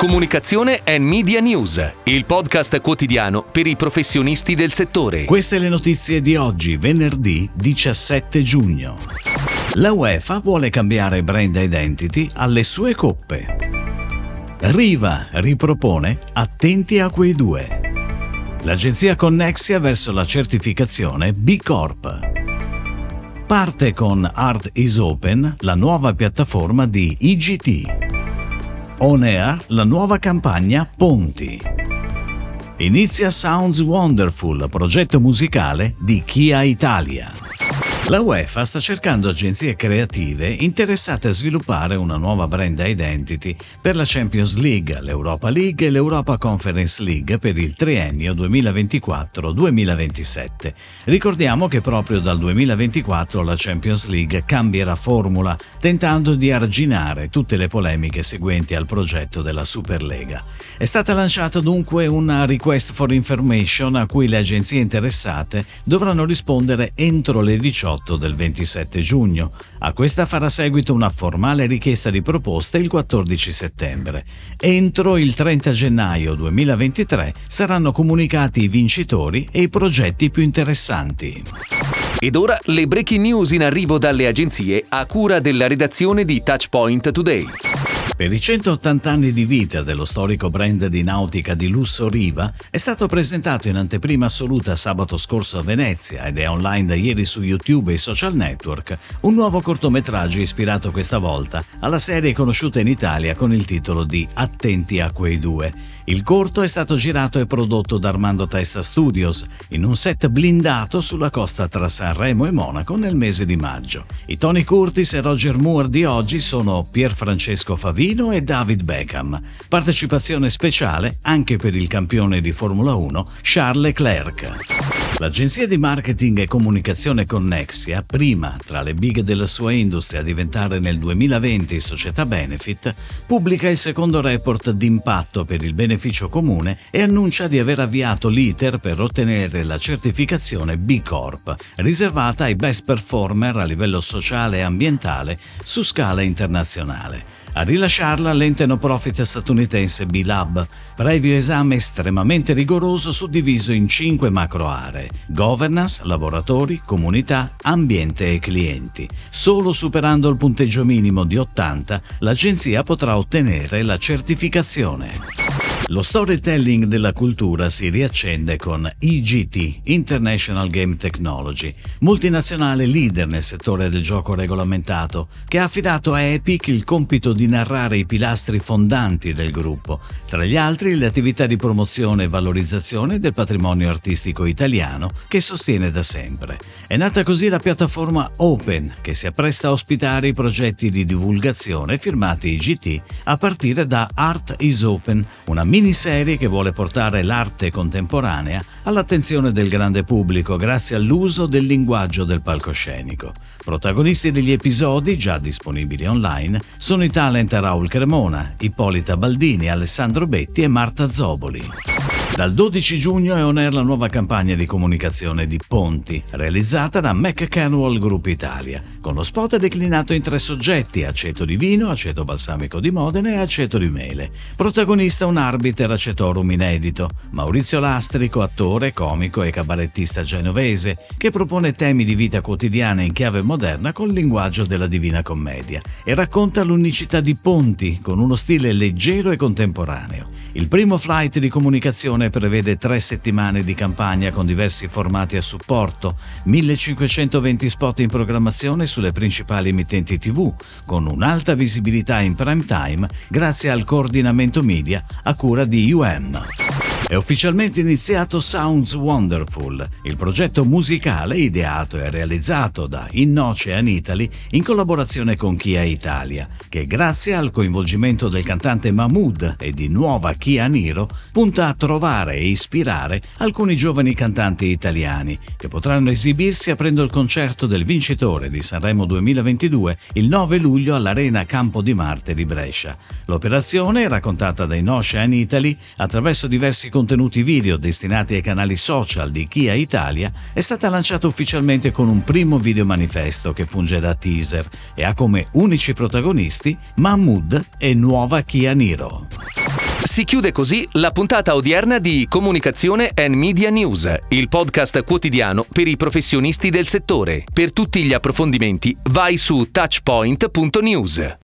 Comunicazione e Media News, il podcast quotidiano per i professionisti del settore. Queste le notizie di oggi, venerdì 17 giugno. La UEFA vuole cambiare brand identity alle sue coppe. Riva ripropone Attenti a quei due. L'agenzia Connexia verso la certificazione B Corp. Parte con Art is Open, la nuova piattaforma di IGT. On Air la nuova campagna Ponti. Inizia Sounds Wonderful, progetto musicale di Kia Italia. La UEFA sta cercando agenzie creative interessate a sviluppare una nuova brand identity per la Champions League, l'Europa League e l'Europa Conference League per il triennio 2024-2027. Ricordiamo che proprio dal 2024 la Champions League cambierà formula, tentando di arginare tutte le polemiche seguenti al progetto della Superlega. È stata lanciata dunque una request for information a cui le agenzie interessate dovranno rispondere entro le 18 18 del 27 giugno. A questa farà seguito una formale richiesta di proposta il 14 settembre. Entro il 30 gennaio 2023 saranno comunicati i vincitori e i progetti più interessanti. Ed ora le breaking news in arrivo dalle agenzie a cura della redazione di Touchpoint Today. Per i 180 anni di vita dello storico brand di nautica di lusso Riva è stato presentato in anteprima assoluta sabato scorso a Venezia ed è online da ieri su YouTube e social network un nuovo cortometraggio ispirato questa volta alla serie conosciuta in Italia con il titolo di Attenti a quei due. Il corto è stato girato e prodotto da Armando Testa Studios in un set blindato sulla costa tra Sanremo e Monaco nel mese di maggio. I Tony Curtis e Roger Moore di oggi sono Pier Francesco Favino e David Beckham. Partecipazione speciale anche per il campione di Formula 1 Charles Leclerc. L'agenzia di marketing e comunicazione Connexia, prima tra le big della sua industria a diventare nel 2020 società benefit, pubblica il secondo report d'impatto per il beneficio comune e annuncia di aver avviato l'iter per ottenere la certificazione B Corp, riservata ai best performer a livello sociale e ambientale su scala internazionale. A rilasciarla l'ente no profit statunitense B-Lab, previo esame estremamente rigoroso suddiviso in cinque macro aree: governance, lavoratori, comunità, ambiente e clienti. Solo superando il punteggio minimo di 80, l'agenzia potrà ottenere la certificazione. Lo storytelling della cultura si riaccende con IGT, International Game Technology, multinazionale leader nel settore del gioco regolamentato, che ha affidato a Epic il compito di narrare i pilastri fondanti del gruppo, tra gli altri le attività di promozione e valorizzazione del patrimonio artistico italiano che sostiene da sempre. È nata così la piattaforma Open, che si appresta a ospitare i progetti di divulgazione firmati IGT a partire da Art is Open, una mini miniserie che vuole portare l'arte contemporanea all'attenzione del grande pubblico grazie all'uso del linguaggio del palcoscenico. Protagonisti degli episodi, già disponibili online, sono i talent Raul Cremona, Ippolita Baldini, Alessandro Betti e Marta Zoboli. Dal 12 giugno è on air la nuova campagna di comunicazione di Ponti, realizzata da McCanwell Group Italia, con lo spot declinato in tre soggetti, aceto di vino, aceto balsamico di Modena e aceto di mele. Protagonista un arbiter acetorum inedito, Maurizio Lastrico, attore, comico e cabarettista genovese, che propone temi di vita quotidiana in chiave moderna col linguaggio della Divina Commedia e racconta l'unicità di Ponti con uno stile leggero e contemporaneo. Il primo flight di comunicazione prevede tre settimane di campagna con diversi formati a supporto, 1520 spot in programmazione sulle principali emittenti TV, con un'alta visibilità in prime time grazie al coordinamento media a cura di UM. È ufficialmente iniziato Sounds Wonderful, il progetto musicale ideato e realizzato da Innocean Italy in collaborazione con Kia Italia, che grazie al coinvolgimento del cantante Mahmood e di nuova Kia Niro punta a trovare e ispirare alcuni giovani cantanti italiani che potranno esibirsi aprendo il concerto del vincitore di Sanremo 2022 il 9 luglio all'Arena Campo di Marte di Brescia. L'operazione, raccontata da Innocean Italy attraverso diversi contenuti video destinati ai canali social di Kia Italia, è stata lanciata ufficialmente con un primo video manifesto che funge da teaser e ha come unici protagonisti Mahmood e nuova Kia Niro. Si chiude così la puntata odierna di Comunicazione and Media News, il podcast quotidiano per i professionisti del settore. Per tutti gli approfondimenti vai su touchpoint.news.